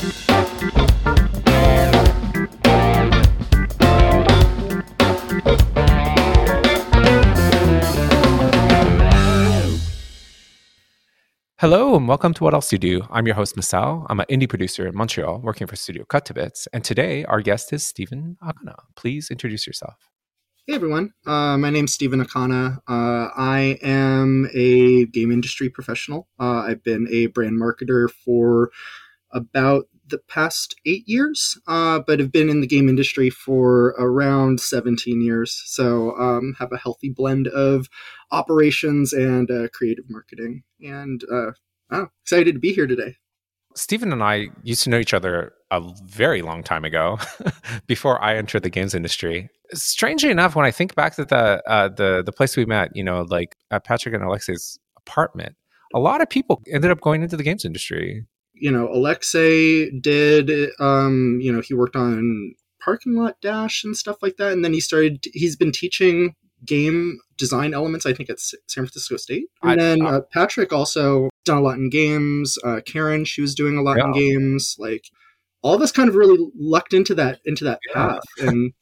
Hello and welcome to What Else You Do. I'm your host, Masal. I'm an indie producer in Montreal working for Studio Cut to Bits. And today our guest is Stephan Akana. Please introduce yourself. Hey everyone, uh, my name's Stephan Akana. Uh, I am a game industry professional. Uh, I've been a brand marketer for about the past eight years, uh, but have been in the game industry for around 17 years. So um, have a healthy blend of operations and uh, creative marketing. And uh, excited to be here today. Stephan and I used to know each other a very long time ago, before I entered the games industry. Strangely enough, when I think back to the uh, the the place we met, you know, like at Patrick and Alexei's apartment, a lot of people ended up going into the games industry. You know, Alexei did. Um, you know, he worked on parking lot dash and stuff like that, and then he started. He's been teaching game design elements, I think, at San Francisco State. And I, then uh, Patrick also done a lot in games. Uh, Karen, she was doing a lot yeah. in games. Like all of us kind of really lucked into that into that yeah. path. And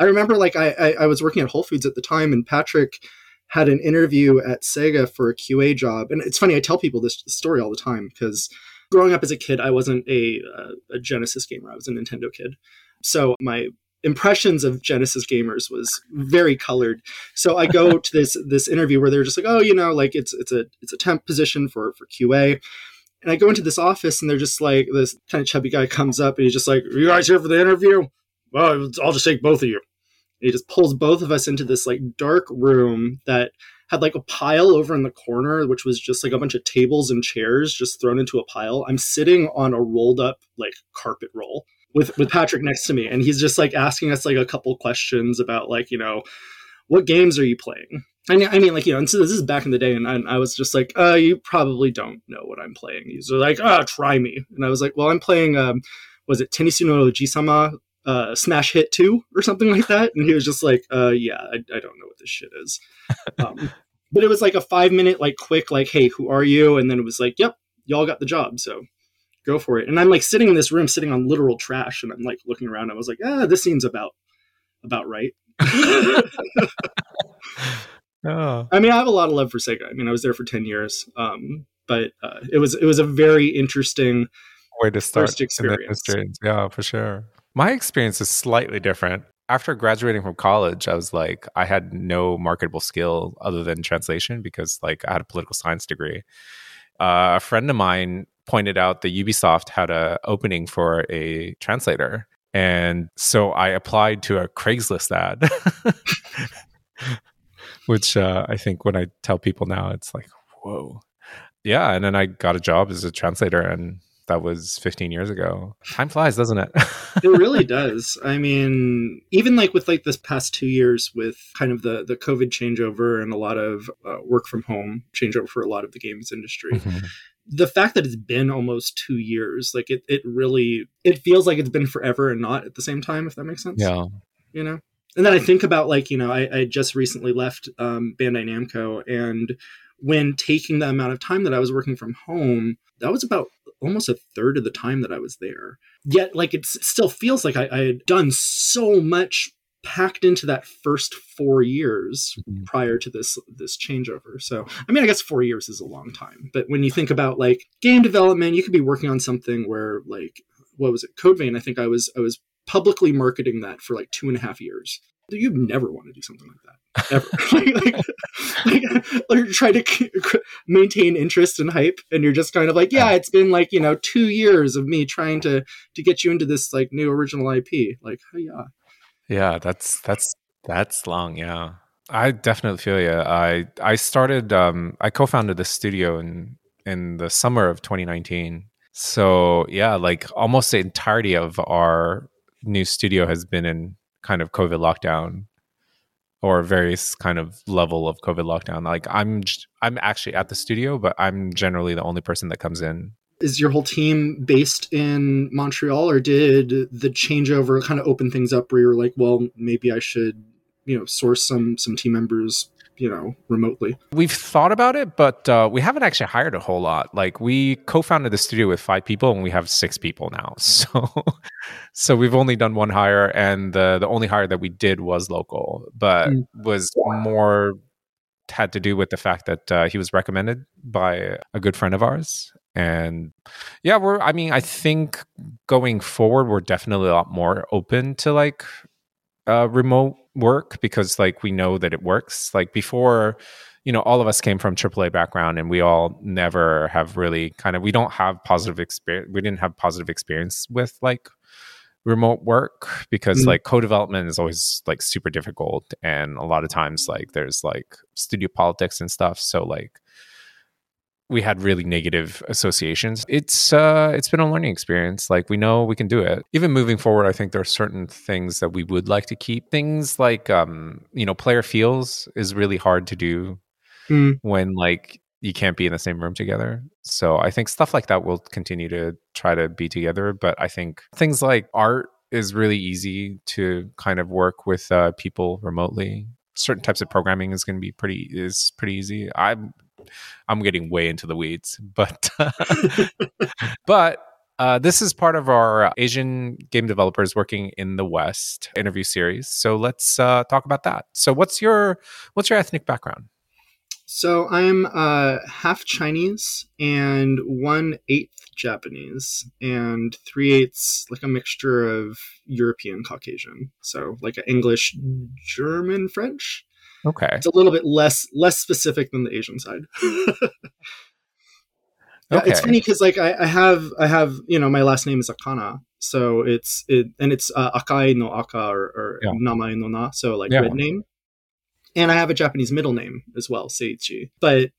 I remember like I, I, I was working at Whole Foods at the time, and Patrick had an interview at Sega for a QA job. And it's funny, I tell people this story all the time because growing up as a kid, I wasn't a, uh, a Genesis gamer. I was a Nintendo kid. So my impressions of Genesis gamers was very colored. So I go to this this interview where they're just like, oh, you know, like it's it's a it's a temp position for for QA. And I go into this office and they're just like this kind of chubby guy comes up and he's just like, Are you guys here for the interview? Well, I'll just take both of you. And he just pulls both of us into this like dark room that had like a pile over in the corner, which was just like a bunch of tables and chairs just thrown into a pile. I'm sitting on a rolled up like carpet roll with with Patrick next to me, and he's just like asking us like a couple questions about like you know what games are you playing. I mean, I mean, like you know, and so this is back in the day, and I, I was just like, uh, you probably don't know what I'm playing. He's like, ah, oh, try me, and I was like, well, I'm playing, um, was it Tennisu no Ojisama uh, Smash Hit 2 or something like that? And he was just like, uh, yeah, I, I don't know what this shit is. Um, but it was like a five minute, like quick, like, hey, who are you? And then it was like, yep, y'all got the job. So go for it. And I'm like sitting in this room, sitting on literal trash, and I'm like looking around. I was like, ah, this seems about about right. oh. I mean, I have a lot of love for Sega. I mean, I was there for ten years, um, but uh, it was it was a very interesting way to start first experience. Yeah, for sure. My experience is slightly different. After graduating from college, I was like, I had no marketable skill other than translation because, like, I had a political science degree. Uh, a friend of mine pointed out that Ubisoft had a opening for a translator. And so I applied to a Craigslist ad, which uh, I think when I tell people now, it's like, whoa. Yeah. And then I got a job as a translator, and that was 15 years ago. Time flies, doesn't it? it really does. I mean, even like with like this past two years with kind of the the COVID changeover and a lot of uh, work from home changeover for a lot of the games industry. Mm-hmm the fact that it's been almost two years, like it, it really, it feels like it's been forever and not at the same time, if that makes sense. Yeah. You know? And then I think about like, you know, I, I just recently left um, Bandai Namco and when taking the amount of time that I was working from home, that was about almost a third of the time that I was there. Yet, like, it still feels like I, I had done so much packed into that first four years mm-hmm. prior to this this changeover. So I mean I guess four years is a long time. But when you think about like game development, you could be working on something where like what was it, Code Vein, I think I was I was publicly marketing that for like two and a half years. You never want to do something like that ever. like, like, you're trying to maintain interest and hype, and you're just kind of like, yeah, it's been like you know two years of me trying to to get you into this like new original IP. Like, oh, yeah, yeah, that's that's that's long. Yeah, I definitely feel you. I I started. Um, I co-founded the studio in in the summer of 2019. So yeah, like almost the entirety of our new studio has been in kind of COVID lockdown or various kind of level of COVID lockdown. Like I'm I'm actually at the studio, but I'm generally the only person that comes in is your whole team based in Montreal, or did the changeover kind of open things up where you're like, well, maybe I should, you know, source some some team members you know, remotely. We've thought about it, but uh, we haven't actually hired a whole lot. Like we co-founded the studio with five people, and we have six people now. So, so we've only done one hire, and the the only hire that we did was local, but mm. was more had to do with the fact that uh, he was recommended by a good friend of ours. And yeah, we're, I mean, I think going forward, we're definitely a lot more open to like uh, remote work because like we know that it works. Like before, you know, all of us came from AAA background and we all never have really kind of, we don't have positive experience. We didn't have positive experience with like remote work because mm like co-development is always like super difficult and a lot of times like there's like studio politics and stuff so like we had really negative associations it's uh it's been a learning experience like we know we can do it even moving forward i think there are certain things that we would like to keep things like um you know player feels is really hard to do mm. when like you can't be in the same room together. So I think stuff like that will continue to try to be together. But I think things like art is really easy to kind of work with uh, people remotely. Certain types of programming is going to be pretty is pretty easy. I'm I'm getting way into the weeds, but but uh, this is part of our Asian game developers working in the West interview series. So let's uh, talk about that. So what's your what's your ethnic background? So I'm uh, half Chinese and one eighth Japanese, and three eighths like a mixture of European Caucasian. So like English, German, French. Okay, it's a little bit less less specific than the Asian side. yeah, okay. it's funny because like I, I, have I have you know my last name is Akana, so it's it and it's uh, Akai no Aka or, or yeah. Namae no Na, so like yeah. red name and I have a Japanese middle name as well, Seiichi. But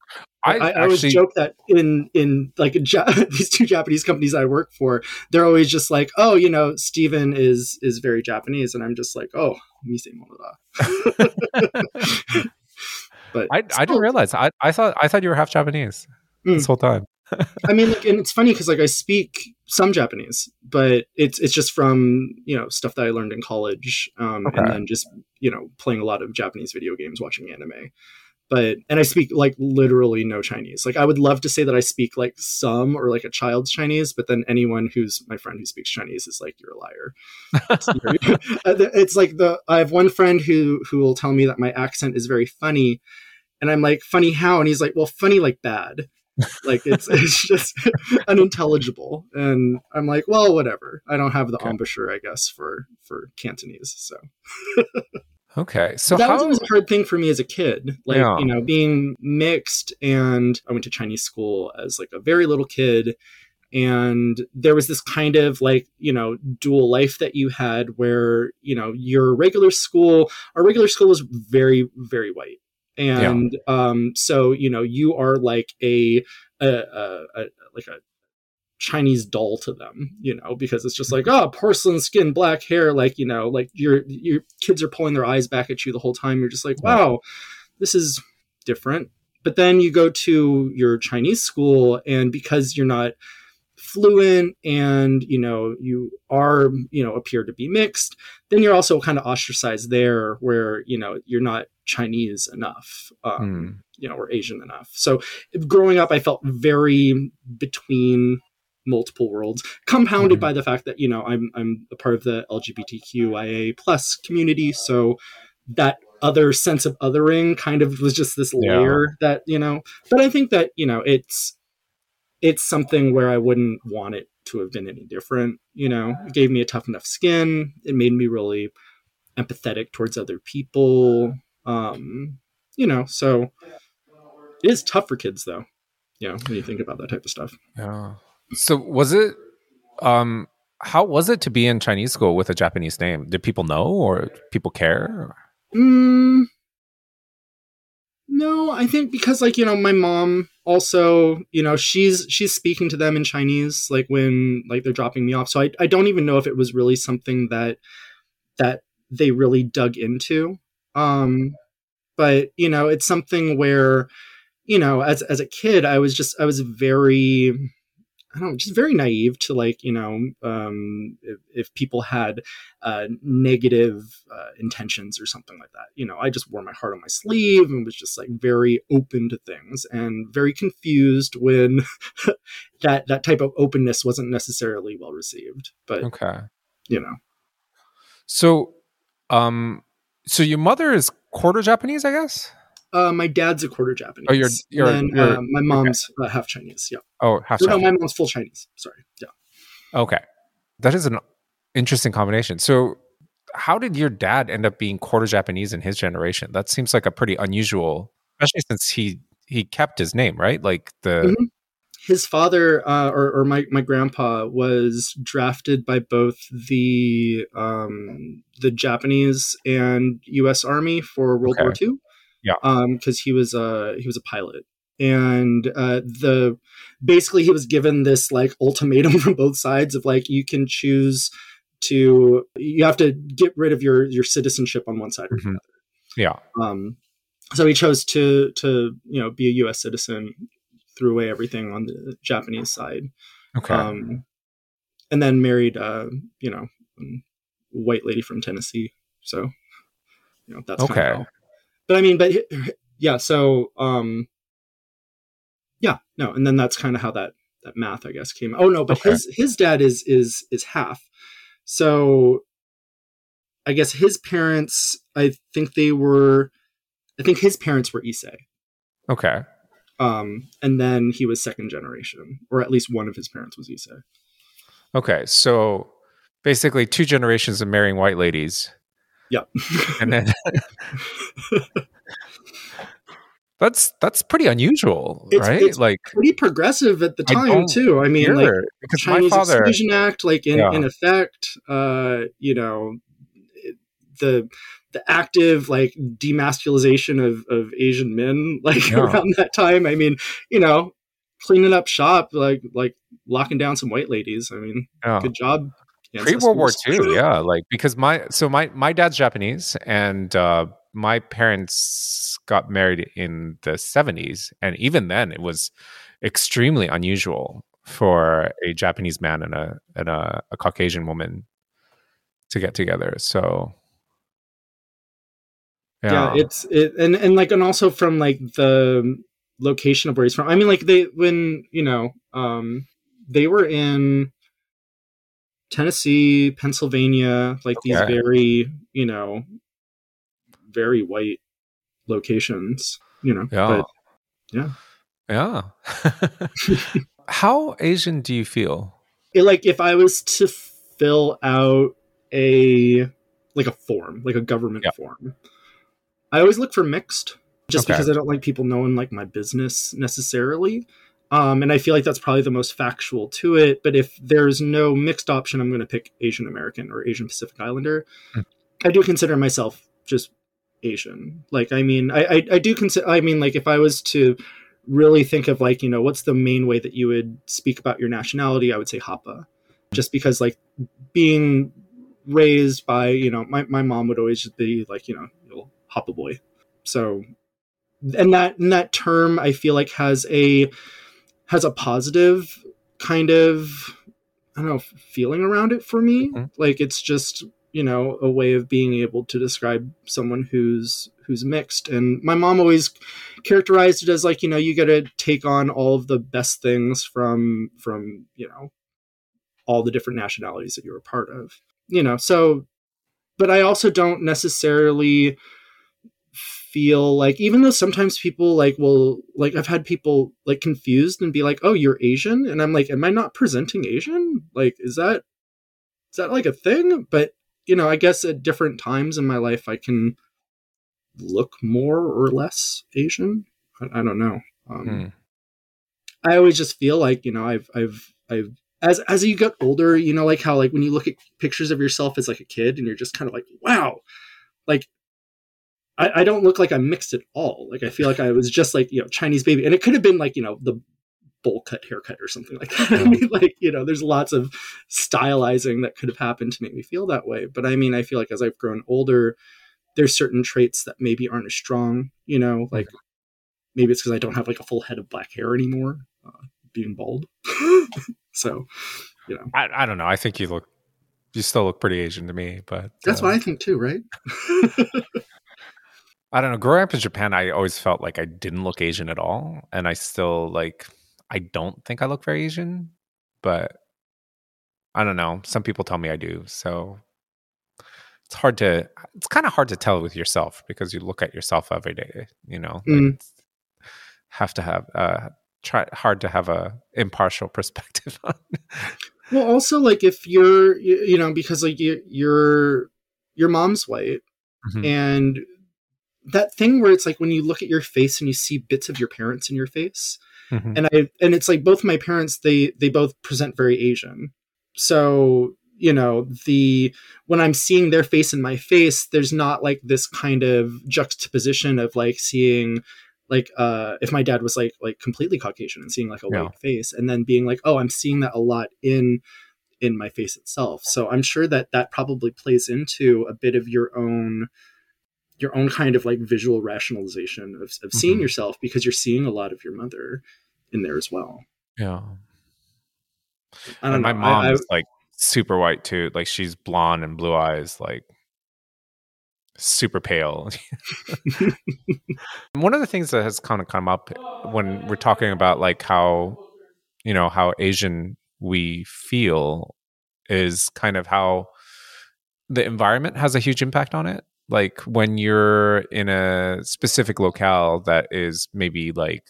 I, I, I actually... always joke that in in like these two Japanese companies I work for, they're always just like, oh, you know, Stephan is is very Japanese, and I'm just like, oh, mise monoda. but I, I didn't realize. I, I thought I thought you were half Japanese mm. this whole time. I mean, like, and it's funny because like I speak some Japanese, but it's it's just from you know stuff that I learned in college, um, okay. and then just you know playing a lot of Japanese video games, watching anime. But and I speak like literally no Chinese. Like I would love to say that I speak like some or like a child's Chinese, but then anyone who's my friend who speaks Chinese is like you're a liar. it's like the I have one friend who who will tell me that my accent is very funny, and I'm like funny how, and he's like well funny like bad like it's it's just unintelligible. And i'm like well whatever. I don't have the okay. embouchure i guess for for cantonese so. Okay so that how... was a hard thing for me as a kid. Like yeah. you know being mixed and i went to chinese school as like a very little kid. And there was this kind of like you know dual life that you had where you know your regular school our regular school was very very white and yeah. um, so you know you are like a, a, a, a, like a Chinese doll to them, you know, because it's just like oh porcelain skin, black hair, like you know, like your your kids are pulling their eyes back at you the whole time. You're just like wow, this is different. But then you go to your Chinese school, and because you're not fluent and you know you are you know appear to be mixed then you're also kind of ostracized there where you know you're not chinese enough um, mm. you know or asian enough so growing up i felt very between multiple worlds compounded mm. by the fact that you know i'm i'm a part of the lgbtqia plus community so that other sense of othering kind of was just this layer yeah. that you know but i think that you know it's it's something where I wouldn't want it to have been any different. You know, it gave me a tough enough skin. It made me really empathetic towards other people. Um, you know, so it is tough for kids though. You know, when you think about that type of stuff. Yeah. So was it um how was it to be in Chinese school with a Japanese name? Did people know or people care? Mm, no, I think because like, you know, my mom also, you know, she's she's speaking to them in Chinese like when like they're dropping me off. So I I don't even know if it was really something that that they really dug into. Um but, you know, it's something where you know, as as a kid, I was just I was very I don't know, just very naive to like, you know, um, if, if people had uh, negative uh, intentions or something like that. You know, I just wore my heart on my sleeve and was just like very open to things and very confused when that that type of openness wasn't necessarily well received. But Okay. you know, So, um, so your mother is quarter Japanese, I guess. uh, my dad's a quarter Japanese. Oh, you're- you're- and you're- uh, my mom's uh, half Chinese. Yeah. Oh, half Or no, my mom's full Chinese. Sorry. Yeah. Okay. That is an interesting combination. So, how did your dad end up being quarter Japanese in his generation? That seems like a pretty unusual, especially since he he kept his name, right? Like the Mhm. His father, uh, or, or my, my grandpa, was drafted by both the um, the Japanese and U.S. Army for World War II. Yeah. because he was a he was a pilot, and uh, the basically he was given this like ultimatum from both sides of like you can choose to you have to get rid of your your citizenship on one side or the Mhm. other. yeah. Um, so he chose to to you know be a U.S. citizen, threw away everything on the Japanese side, Okay. um, and then married uh, you know a white lady from Tennessee. So you know that's Okay. But I mean, but yeah, so um, yeah, no, and then that's kind of how that that math I guess came. Oh no, but Okay. his his dad is is is half. So I guess his parents, I think they were, I think his parents were Issei. okay. Um, and then he was second generation, or at least one of his parents was Issei. Okay. So basically, two generations of marrying white ladies, Yep. and then that's that's pretty unusual, It's- right? it's like Pretty progressive at the time don't too. I mean, like because Chinese my father, Exclusion Act, like in, Yeah. in effect, uh, you know, the the active like demasculization of, of Asian men, like Yeah. around that time. I mean, you know, cleaning up shop, like like locking down some white ladies. I mean, yeah. good job. pre World War. II, yeah, like because my so my my dad's Japanese and uh, my parents got married in the seventies, and even then it was extremely unusual for a Japanese man and a and a, a Caucasian woman to get together. So yeah, it's it and and like and also from like the location of where he's from i mean like they when you know um they were in tennessee pennsylvania like these very you know very white locations you know yeah, but yeah. yeah. How Asian do you feel? it, like if i was to fill out a like a form like a government Yeah. form i always look for mixed just Okay. because i don't like people knowing like my business necessarily um, and i feel like that's probably the most factual to it but if there's no mixed option i'm going to pick asian american or asian pacific islander Hmm. i do consider myself just asian like i mean I, I i do consider i mean like if i was to really think of like you know what's the main way that you would speak about your nationality i would say hapa just because like being raised by you know my, my mom would always be like you know hapa boy so and that and that term i feel like has a has a positive kind of i don't know feeling around it for me. Mhm. like it's just you know a way of being able to describe someone who's who's mixed. And my mom always characterized it as like you know you got to take on all of the best things from from you know all the different nationalities that you're a part of you know? So but i also don't necessarily feel like even though sometimes people like will like i've had people like confused and be like oh you're asian? And i'm like am i not presenting asian? Like is that is that like a thing? But you know i guess at different times in my life i can look more or less asian. I, I don't know. Um, Hmm. I always just feel like you know I've I've I've as as you get older, you know, like how like when you look at pictures of yourself as like a kid and you're just kind of like, wow, like I, I don't look like I'm mixed at all. Like I feel like I was just like you know Chinese baby, and it could have been like you know the bowl cut haircut or something like that. I mean, like you know, there's lots of stylizing that could have happened to make me feel that way. But I mean, I feel like as I've grown older, there's certain traits that maybe aren't as strong. You know, like maybe it's because I don't have like a full head of black hair anymore, uh, being bald. So, you know, I, I don't know. I think you look, you still look pretty Asian to me, but that's uh, what I think too, right? I don't know. Growing up in Japan, I always felt like I didn't look Asian at all, and I still like. I don't think I look very Asian, but I don't know. Some people tell me I do, so it's hard to. It's kind of hard to tell with yourself because you look at yourself every day. You know, Mm. it's- have to have uh try hard to have a impartial perspective on. Well, also like if you're, you, you know, because like you, you're, your mom's white, Mhm. and that thing where it's like when you look at your face and you see bits of your parents in your face, Mhm. and I, and it's like both my parents, they, they both present very Asian, so you know the when i'm seeing their face in my face there's not like this kind of juxtaposition of like seeing like uh if my dad was like like completely caucasian and seeing like a Yeah. white face and then being like oh i'm seeing that a lot in in my face itself so i'm sure that that probably plays into a bit of your own your own kind of like visual rationalization of, of seeing Mhm. yourself because you're seeing a lot of your mother in there as well yeah. i don't And my know mom I, I, is like super white too. Like she's blonde and blue eyes, like super pale. One of the things that has kind of come up when we're talking about like how you know how Asian we feel is kind of how the environment has a huge impact on it. Like when you're in a specific locale that is maybe like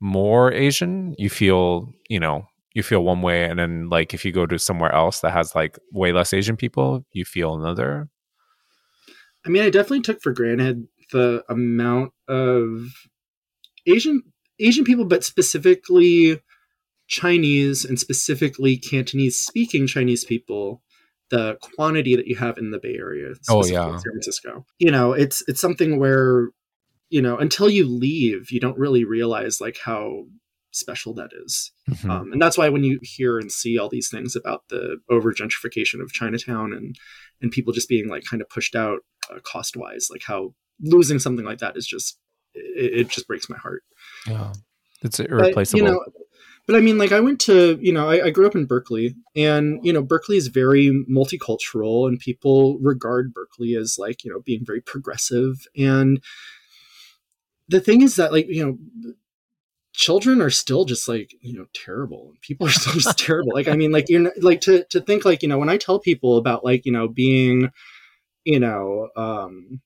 more Asian, you feel, you know, you feel one way and then like if you go to somewhere else that has like way less Asian people, you feel another. I mean, I definitely took for granted the amount of Asian Asian people, but specifically Chinese and specifically Cantonese speaking Chinese people, the quantity that you have in the Bay Area, Oh, yeah. in San Francisco. You know, it's it's something where you know until you leave, you don't really realize like how special that is. Mhm. Um, and that's why when you hear and see all these things about the over gentrification of Chinatown and and people just being like kind of pushed out uh, cost wise, like how losing something like that is just it, it just breaks my heart. yeah. It's But, irreplaceable. you know, but I mean, like I went to you know I, I grew up in Berkeley, and you know Berkeley is very multicultural, and people regard Berkeley as like you know being very progressive. And the thing is that like you know children are still just like you know terrible. People are still just terrible. Like i mean like you're like to to think like you know when i tell people about like you know being you know um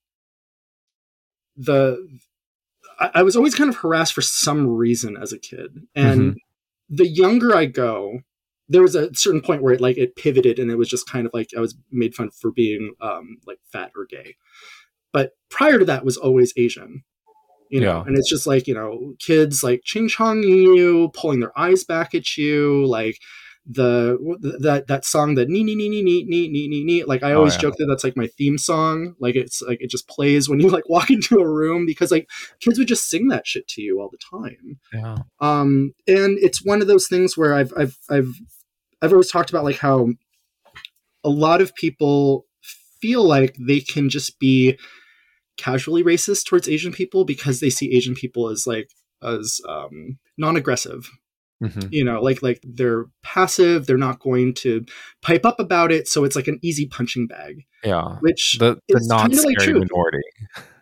the I, I was always kind of harassed for some reason as a kid. And the younger i go there was a certain point where it like it pivoted and it was just kind of like i was made fun for being um like fat or gay but prior to that was always asian you know Yeah. and it's just like you know kids like ching chonging you pulling their eyes back at you like the that that song that nee nee nee nee nee nee nee nee nee like i Oh, always yeah. joke that that's like my theme song like it's like it just plays when you like walk into a room because like kids would just sing that shit to you all the time yeah. um and it's one of those things where i've i've i've i've always talked about like how a lot of people feel like they can just be casually racist towards asian people because they see asian people as like as um non-aggressive Mhm. you know like like they're passive they're not going to pipe up about it so it's like an easy punching bag Yeah. which The the It's non kinda like true. minority.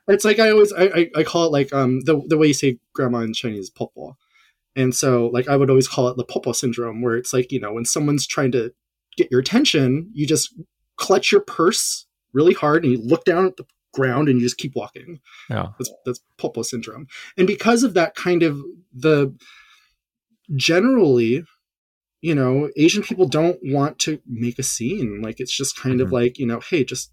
it's like I always I, I, I call it like um the the way you say grandma in Chinese popo. And so like I would always call it the popo syndrome where it's like, you know, when someone's trying to get your attention, you just clutch your purse really hard and you look down at the ground and you just keep walking. Yeah. That's that's popo syndrome. And because of that kind of the generally you know, Asian people don't want to make a scene. Like it's just kind of Mhm. like, you know, hey, just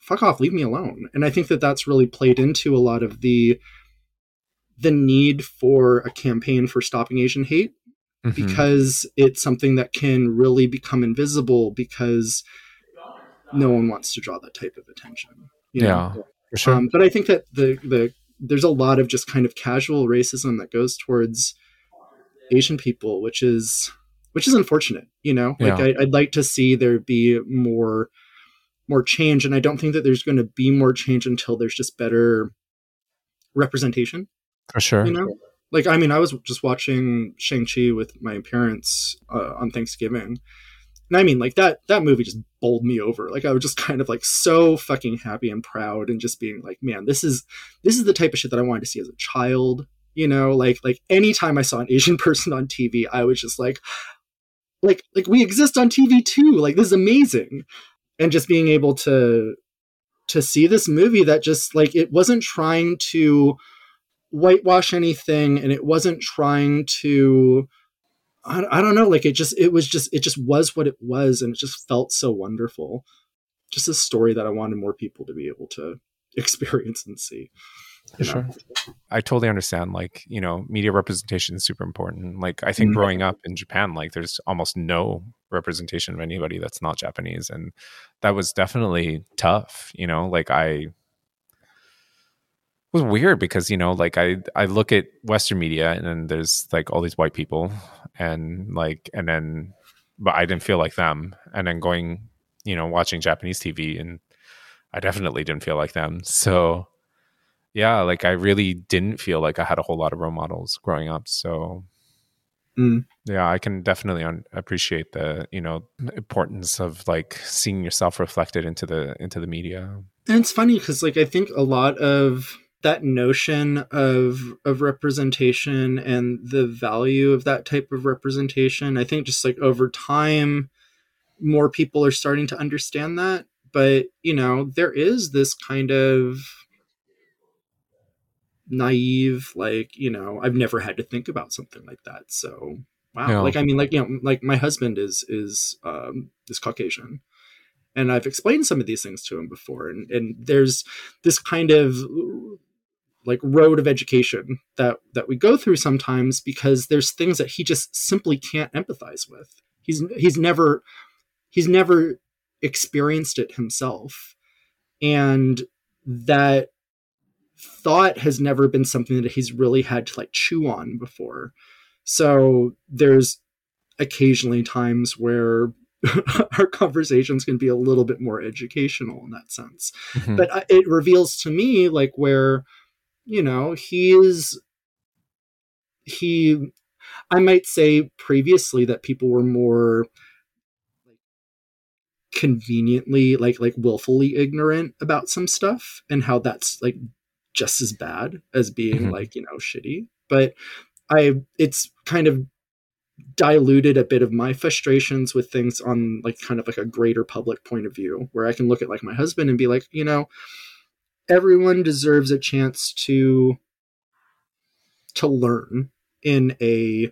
fuck off, leave me alone. And I think that that's really played into a lot of the the need for a campaign for stopping Asian hate Mhm. because it's something that can really become invisible because no one wants to draw that type of attention. you know? Yeah, for sure. Um, but I think that the the there's a lot of just kind of casual racism that goes towards Asian people, which is which is unfortunate. You know, like Yeah. I, I'd like to see there be more more change, and I don't think that there's going to be more change until there's just better representation. for sure. You know, Like, I mean, I was just watching Shang Chi with my parents uh, on Thanksgiving, and I mean, like that that movie just bowled me over. Like, I was just kind of like so fucking happy and proud, and just being like, man, this is this is the type of shit that I wanted to see as a child. You know, like like anytime I saw an Asian person on TV, I was just like, like like we exist on TV too. Like this is amazing, and just being able to to see this movie that just like it wasn't trying to whitewash anything and it wasn't trying to I, I don't know like it just it was just it just was what it was and it just felt so wonderful just a story that i wanted more people to be able to experience and see For sure. I totally understand. Like, you know, media representation is super important. Like, I think mm-hmm. growing up in Japan, like, there's almost no representation of anybody that's not Japanese. And that was definitely tough. You know, like, I was weird because you know like i i look at western media and then there's like all these white people and like and then but i didn't feel like them and then going you know watching japanese tv and i definitely didn't feel like them so yeah like i really didn't feel like i had a whole lot of role models growing up so mm. yeah i can definitely un- appreciate the you know importance of like seeing yourself reflected into the into the media and it's funny because like i think a lot of that notion of of representation and the value of that type of representation i think just like over time more people are starting to understand that but you know there is this kind of naive like you know i've never had to think about something like that. So wow. Like i mean like you know like my husband is is um is caucasian. And i've explained some of these things to him before. And and there's this kind of like road of education that that we go through sometimes because there's things that he just simply can't empathize with. He's he's never he's never experienced it himself. And that thought has never been something that he's really had to like chew on before so there's occasionally times where our conversations can be a little bit more educational in that sense mm-hmm. but uh, it reveals to me like where you know, he is he I might say previously that people were more conveniently like like willfully ignorant about some stuff and how that's like just as bad as being mm-hmm. like, you know, shitty. But I it's kind of diluted a bit of my frustrations with things on like kind of like a greater public point of view where I can look at like my husband and be like, you know, everyone deserves a chance to to learn in a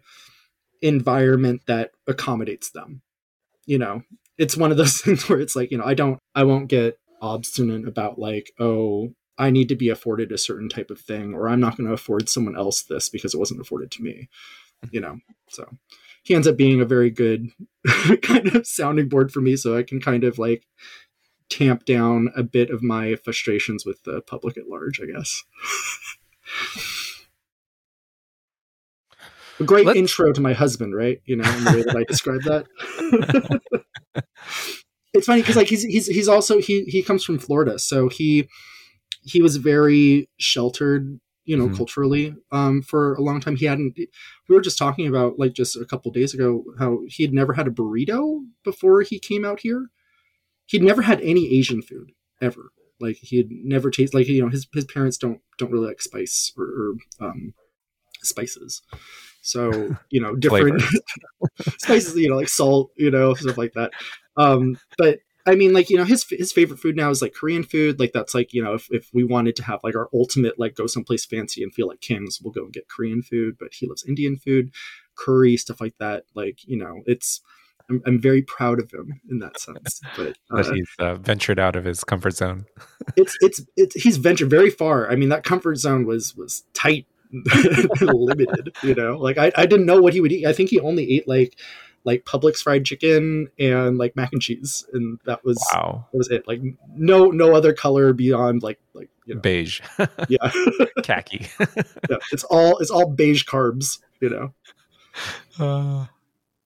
environment that accommodates them you know it's one of those things where it's like you know i don't i won't get obstinate about like oh i need to be afforded a certain type of thing or i'm not going to afford someone else this because it wasn't afforded to me you know so he ends up being a very good kind of sounding board for me so i can kind of like tamp down a bit of my frustrations with the public at large, I guess. a great Let's... intro to my husband, right? You know, in the way that I describe that. it's funny because like he's he's he's also he he comes from Florida, so he he was very sheltered you know mm-hmm. culturally um, for a long time he hadn't we were just talking about like just a couple days ago how he had never had a burrito before he came out here he'd never had any Asian food ever. Like he had never tasted like you know his his parents don't don't really like spice or, or um, spices. So you know different spices, you know like salt, you know stuff like that. Um, but I mean, like you know, his his favorite food now is like Korean food. Like that's like you know, if, if we wanted to have like our ultimate like go someplace fancy and feel like kings, we'll go and get Korean food. But he loves Indian food, curry stuff like that. Like you know, it's I'm, I'm very proud of him in that sense. But, uh, he's uh, ventured out of his comfort zone. it's it's it's he's ventured very far. I mean, that comfort zone was was tight, limited. You know, like I I didn't know what he would eat. I think he only ate like like Publix fried chicken and like mac and cheese, and that was wow. That was it. Like no no other color beyond like like you know. beige. yeah, khaki. yeah, it's all it's all beige carbs. You know. Uh,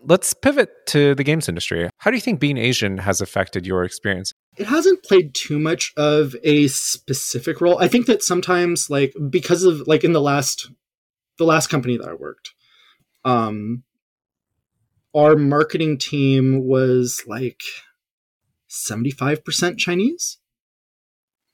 let's pivot to the games industry. How do you think being Asian has affected your experience? It hasn't played too much of a specific role. I think that sometimes, like, because of, like, in the last the last company that I worked, um, our marketing team was like 75% Chinese,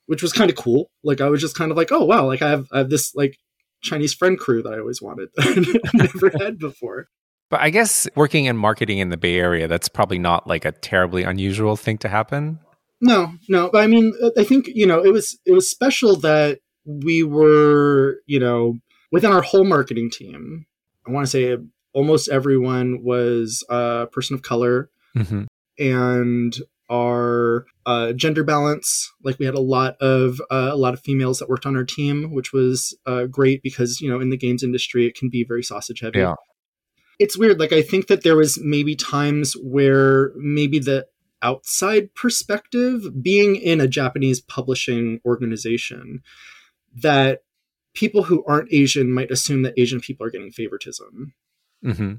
which was kind of cool. Like I was just kind of like, oh wow, like I have I have this like Chinese friend crew that I always wanted never had before. But I guess working in marketing in the Bay Area, that's probably not like a terribly unusual thing to happen. No, no. But I mean, uh, I think you know it was it was special that we were you know within our whole marketing team. I want to say almost everyone was a person of color, hmm and our uh, gender balance. Like we had a lot of uh, a lot of females that worked on our team, which was uh, great because you know in the games industry it can be very sausage heavy. Yeah. It's weird. Like I think that there was maybe times where maybe the outside perspective, being in a Japanese publishing organization, that people who aren't Asian might assume that Asian people are getting favoritism hmm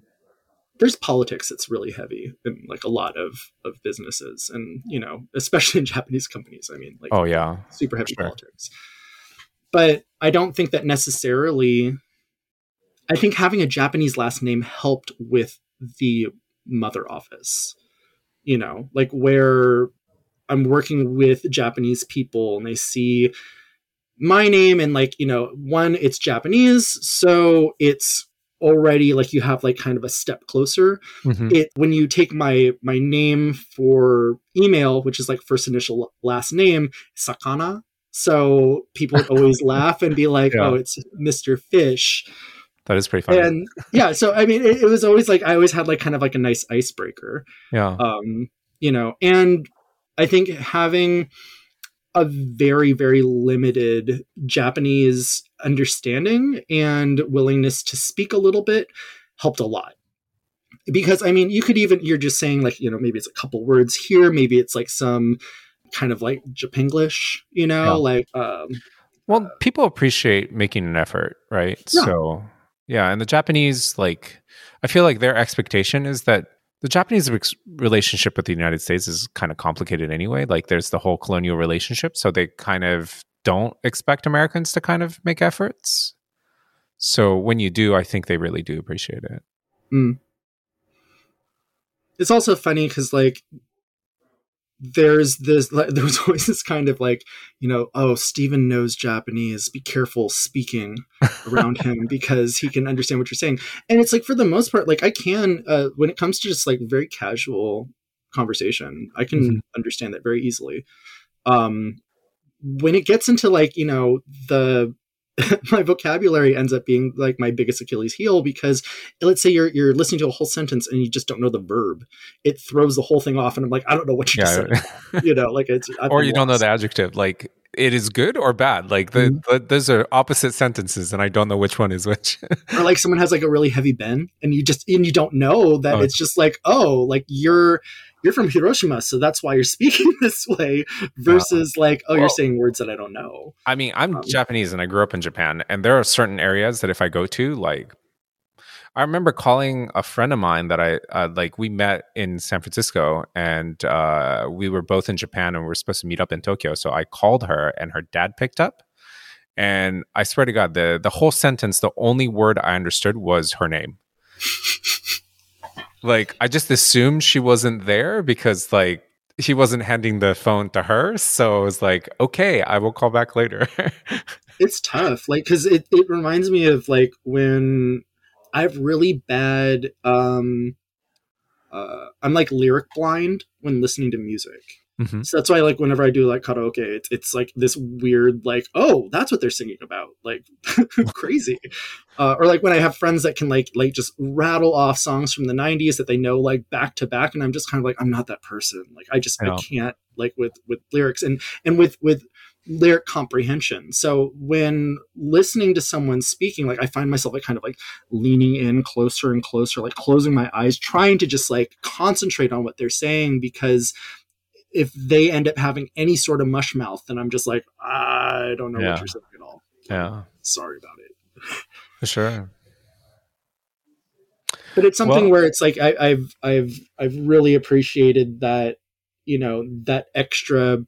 there's politics that's really heavy in like a lot of of businesses and you know especially in japanese companies i mean like Oh yeah. super heavy sure. politics but i don't think that necessarily i think having a japanese last name helped with the mother office you know like where i'm working with japanese people and they see my name and like you know one it's japanese so it's already like you have like kind of a step closer hmm it when you take my my name for email which is like first initial last name sakana so people always laugh and be like Yeah. oh it's mr fish That is pretty funny. and yeah so i mean it, it was always like i always had like kind of like a nice icebreaker yeah. um you know and i think having a very very limited japanese understanding and willingness to speak a little bit helped a lot because i mean you could even you're just saying like you know maybe it's a couple words here maybe it's like some kind of like japanglish you know Yeah. like um Well, people appreciate making an effort, right? Yeah. So, yeah, and the Japanese like I feel like their expectation is that the Japanese relationship with the United States is kind of complicated anyway. Like there's the whole colonial relationship, so they kind of don't expect Americans to kind of make efforts. So when you do, I think they really do appreciate it. it's also funny because like there's this like, there was always this kind of like you know oh Stephan knows Japanese be careful speaking around him because he can understand what you're saying and it's like for the most part like I can uh, when it comes to just like very casual conversation I can Mhm. understand that very easily um when it gets into like you know the my vocabulary ends up being like my biggest Achilles heel because let's say you're you're listening to a whole sentence and you just don't know the verb it throws the whole thing off and i'm like i don't know what you Yeah, said you know like it's I've or you don't know the adjective. Like it is good or bad. Like the, Mhm. the those are opposite sentences, and I don't know which one is which. or like someone has like a really heavy ben and you just and you don't know that Oh. it's just like oh like you're you're from hiroshima so that's why you're speaking this way versus like oh you're saying words that i don't know I mean, I'm Um, Japanese and I grew up in Japan, and there are certain areas that if I go to, like, I remember calling a friend of mine that I uh, like. We met in San Francisco, and uh, we were both in Japan, and we were supposed to meet up in Tokyo. So I called her, and her dad picked up. And I swear to God, the the whole sentence, the only word I understood was her name. like I just assumed she wasn't there because like he wasn't handing the phone to her. So I was like, okay, I will call back later. it's tough like because it, it reminds me of like when i have really bad um uh i'm like lyric blind when listening to music Mhm. so that's why like whenever i do like karaoke it's, it's like this weird like oh that's what they're singing about like crazy uh, or like when i have friends that can like like just rattle off songs from the 90s that they know like back to back and i'm just kind of like i'm not that person like i just Yeah. i can't like with with lyrics and and with with lyric comprehension. So when listening to someone speaking, like I find myself like kind of like leaning in closer and closer, like closing my eyes, trying to just like concentrate on what they're saying because if they end up having any sort of mush mouth, then I'm just like, I don't know Yeah. what you're saying at all. yeah, Sorry about it. for sure. But it's something Well- where it's like I, I've I've I've really appreciated that, you know, that extra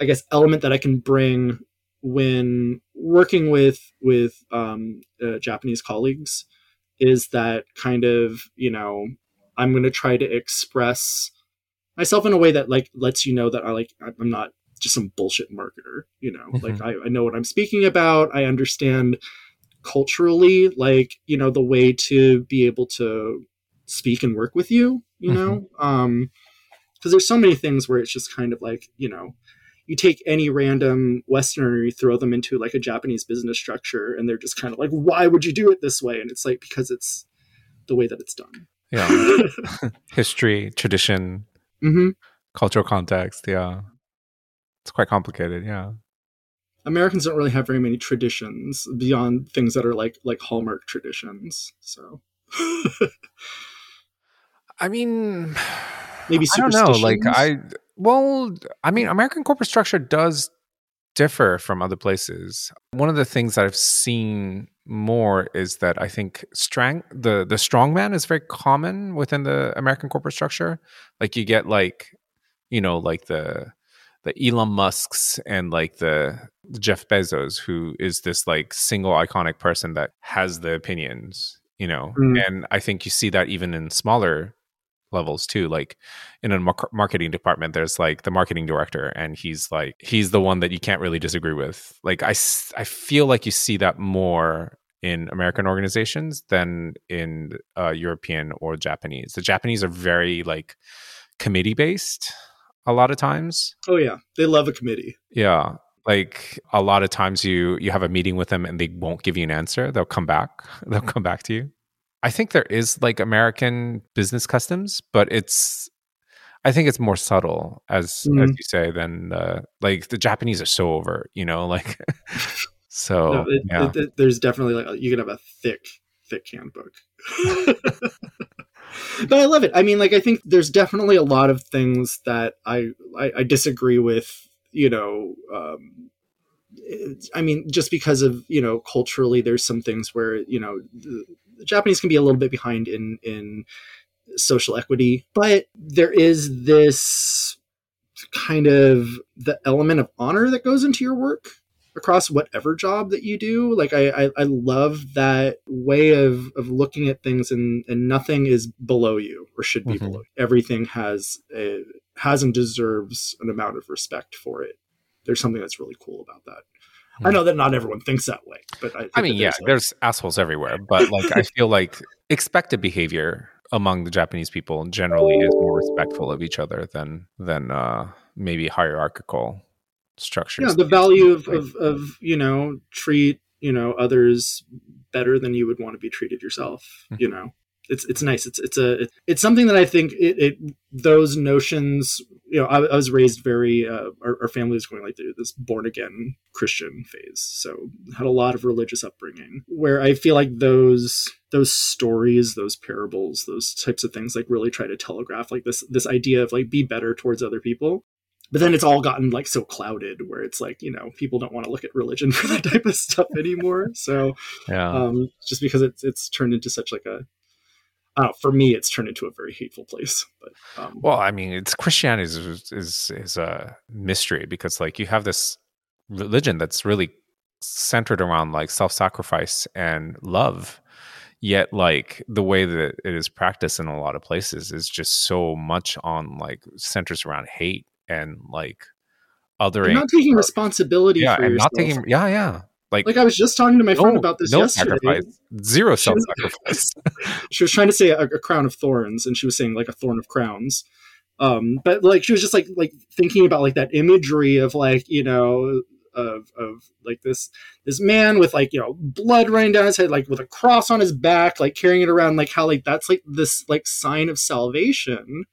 I guess element that I can bring when working with with um, uh, Japanese colleagues is that kind of you know I'm going to try to express myself in a way that like lets you know that I like I'm not just some bullshit marketer. You know, mm-hmm. like I, I know what I'm speaking about. I understand culturally like you know the way to be able to speak and work with you you know mm-hmm. um because there's so many things where it's just kind of like you know you take any random Westerner, you throw them into like a Japanese business structure, and they're just kind of like, why would you do it this way? And it's like, because it's the way that it's done. Yeah. History, tradition, mm-hmm. cultural context. Yeah. It's quite complicated. Yeah. Americans don't really have very many traditions beyond things that are like like hallmark traditions. So I mean maybe I don't know. Like I well, I mean, American corporate structure does differ from other places. One of the things that I've seen more is that I think strength the the strongman is very common within the American corporate structure. Like you get like you know like the the Elon Musk's and like the Jeff Bezos, who is this like single iconic person that has the opinions, you know. Mm. And I think you see that even in smaller levels too like in a marketing department there's like the marketing director and he's like he's the one that you can't really disagree with like i i feel like you see that more in american organizations than in uh, european or japanese. The japanese are very like committee based a lot of times. Oh yeah. They love a committee. Yeah. Like a lot of times you you have a meeting with them and they won't give you an answer. They'll come back. They'll come back to you. I think there is like American business customs, but it's I think it's more subtle, as mm-hmm. as you say, than the like the Japanese are so over, you know, like so. No, it, yeah. it, it, there's definitely like you can have a thick, thick handbook. but I love it. I mean, like I think there's definitely a lot of things that I I, I disagree with. You know, um, I mean, just because of you know culturally, there's some things where you know the, the Japanese can be a little bit behind in in social equity, but there is this kind of the element of honor that goes into your work across whatever job that you do. Like I, I, I, love that way of, of looking at things and, and nothing is below you or should be mm-hmm. below you. Everything has a, has and deserves an amount of respect for it. There's something that's really cool about that. I know that not everyone thinks that way, but I, I mean, yeah, like, there's assholes everywhere, but like I feel like expected behavior among the Japanese people generally is more respectful of each other than than uh, maybe hierarchical structures. Yeah, the value of, of, of you know treat you know others better than you would want to be treated yourself. Mm-hmm. You know, it's it's nice. It's it's a it's something that I think it, it those notions. You know, I, I was raised very. Uh, our, our, family was going like through this born again Christian phase, so had a lot of religious upbringing. Where I feel like those those stories, those parables, those types of things, like really try to telegraph like this this idea of like be better towards other people but then it's all gotten like so clouded where it's like you know people don't want to look at religion for that type of stuff anymore so yeah um just because it's it's turned into such like a uh, for me, it's turned into a very hateful place. But um, well, I mean, it's Christianity is, is is a mystery because like you have this religion that's really centered around like self-sacrifice and love yet like the way that it is practiced in a lot of places is just so much on like centers around hate and like othering not taking responsibility yeah and yourself. not taking yeah yeah like, like I was just talking to my no, friend about this no yesterday. Sacrifice. Zero self sacrifice. she was trying to say a, a, crown of thorns, and she was saying like a thorn of crowns. Um, but like she was just like like thinking about like that imagery of like you know of of like this this man with like you know blood running down his head like with a cross on his back like carrying it around like how like that's like this like sign of salvation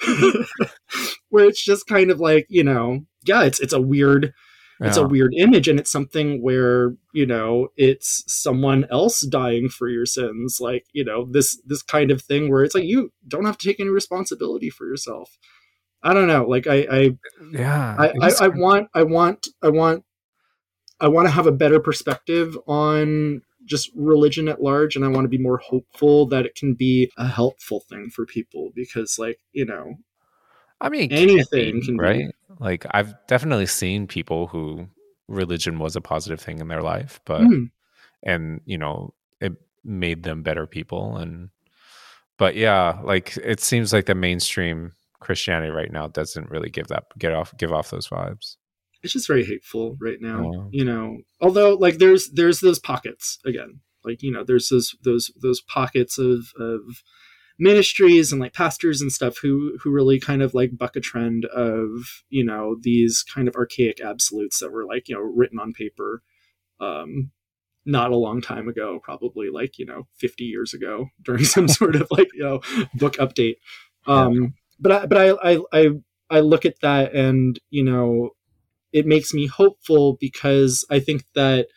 where it's just kind of like you know yeah it's it's a weird it's a weird image and it's something where you know it's someone else dying for your sins like you know this this kind of thing where it's like you don't have to take any responsibility for yourself. I don't know like i i yeah i i, I want i want i want i want to have a better perspective on just religion at large and i want to be more hopeful that it can be a helpful thing for people because like you know I mean, anything be, right? Like I've definitely seen people who religion was a positive thing in their life, but Mm. and you know it made them better people and but yeah like it seems like the mainstream christianity right now doesn't really give that get off give off those vibes it's just very hateful right now Yeah. you know. Although like there's there's those pockets again like you know there's those those those pockets of of ministries and like pastors and stuff who who really kind of like buck a trend of you know these kind of archaic absolutes that were like you know written on paper um not a long time ago probably like you know 50 years ago during some sort of like you know book update. Um but i but I, I i i look at that and you know it makes me hopeful because I think that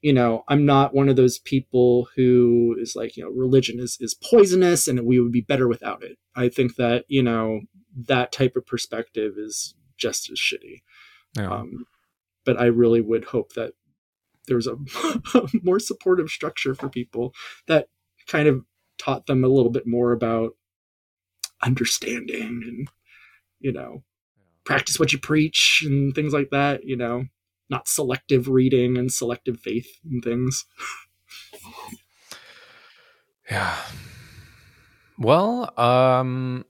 you know I'm not one of those people who is like you know religion is is poisonous and we would be better without it. I think that you know that type of perspective is just as shitty. yeah Um, but I really would hope that there's a, more supportive structure for people that kind of taught them a little bit more about understanding and you know practice what you preach and things like that you know not selective reading and selective faith and things. Yeah. Well um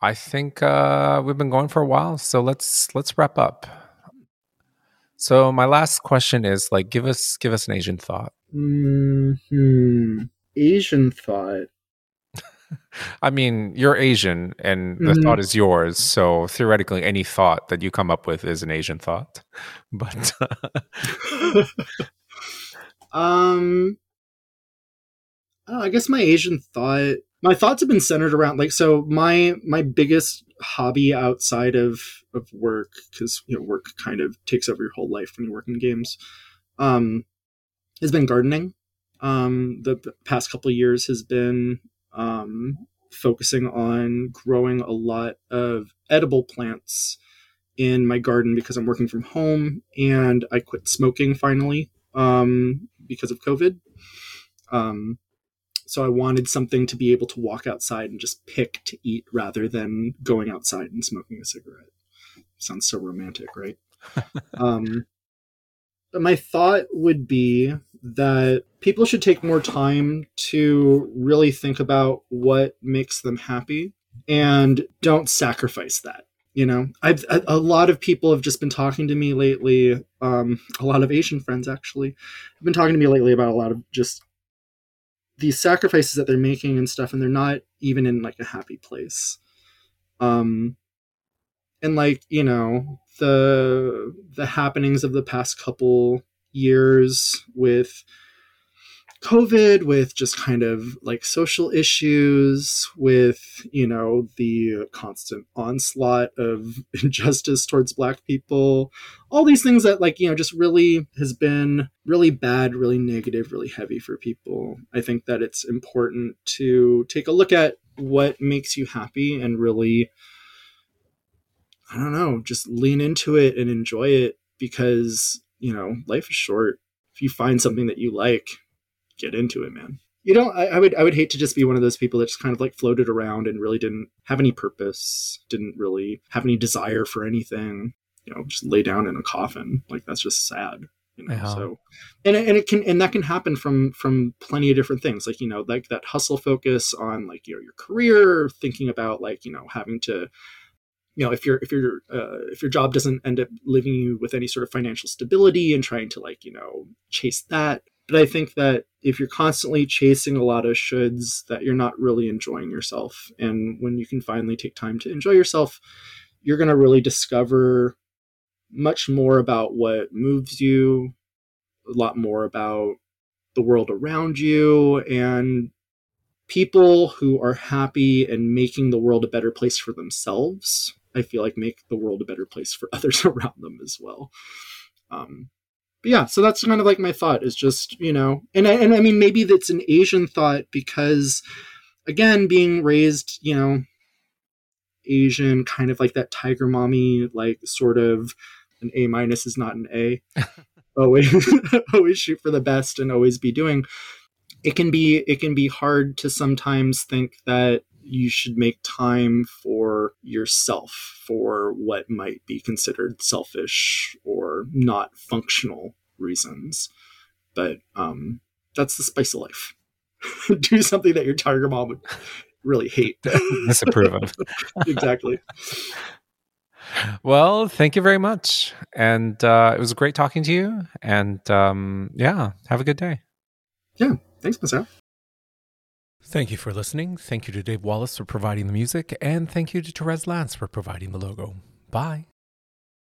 i think uh we've been going for a while so let's let's wrap up. So my last question is like give us give us an asian thought. Mm-hmm. asian thought I mean, you're Asian and the Mhm. thought is yours. So theoretically, any thought that you come up with is an Asian thought. But um oh, i guess my asian thought my thoughts have been centered around like so my my biggest hobby outside of of work because you know work kind of takes over your whole life when you work in games um has been gardening um the past couple of years has been um focusing on growing a lot of edible plants in my garden because i'm working from home and i quit smoking finally um because of covid um so I wanted something to be able to walk outside and just pick to eat rather than going outside and smoking a cigarette. Sounds so romantic, right? um, my thought would be that people should take more time to really think about what makes them happy and don't sacrifice that. You know, I've a, a lot of people have just been talking to me lately. Um, a lot of Asian friends actually have been talking to me lately about a lot of just these sacrifices that they're making and stuff and they're not even in like a happy place um and like you know the the happenings of the past couple years with covid with just kind of like social issues with you know the constant onslaught of injustice towards black people. All these things that like you know just really has been really bad really negative really heavy for people. I think that it's important to take a look at what makes you happy and really i don't know just lean into it and enjoy it because you know life is short. If you find something that you like get into it man. You know I, I would i would hate to just be one of those people that just kind of like floated around and really didn't have any purpose didn't really have any desire for anything you know just lay down in a coffin. Like that's just sad you know Yeah. so. And it- and it can and that can happen from from plenty of different things. Like you know like that hustle focus on like you know your career thinking about like you know having to you know if your if your uh, if your job doesn't end up leaving you with any sort of financial stability and trying to like you know chase that. But i think that if you're constantly chasing a lot of shoulds that you're not really enjoying yourself. And when you can finally take time to enjoy yourself you're going to really discover much more about what moves you a lot more about the world around you and people who are happy and making the world a better place for themselves i feel like make the world a better place for others around them as well. Um but yeah so that's kind of like my thought is just you know and I, and I mean maybe that's an asian thought because again being raised you know asian kind of like that tiger mommy like sort of an a minus is not an a. Always always shoot for the best and always be doing. It can be it can be hard to sometimes think that you should make time for yourself for what might be considered selfish or not functional reasons. But um, that's the spice of life. Do something that your tiger mom would really hate. Disapprove of. exactly. Well, thank you very much. And uh, it was great talking to you. And um, yeah, have a good day. Yeah. Thanks, Masao. Thank you for listening. Thank you to Dave Wallace for providing the music. And thank you to Therese Lance for providing the logo. Bye.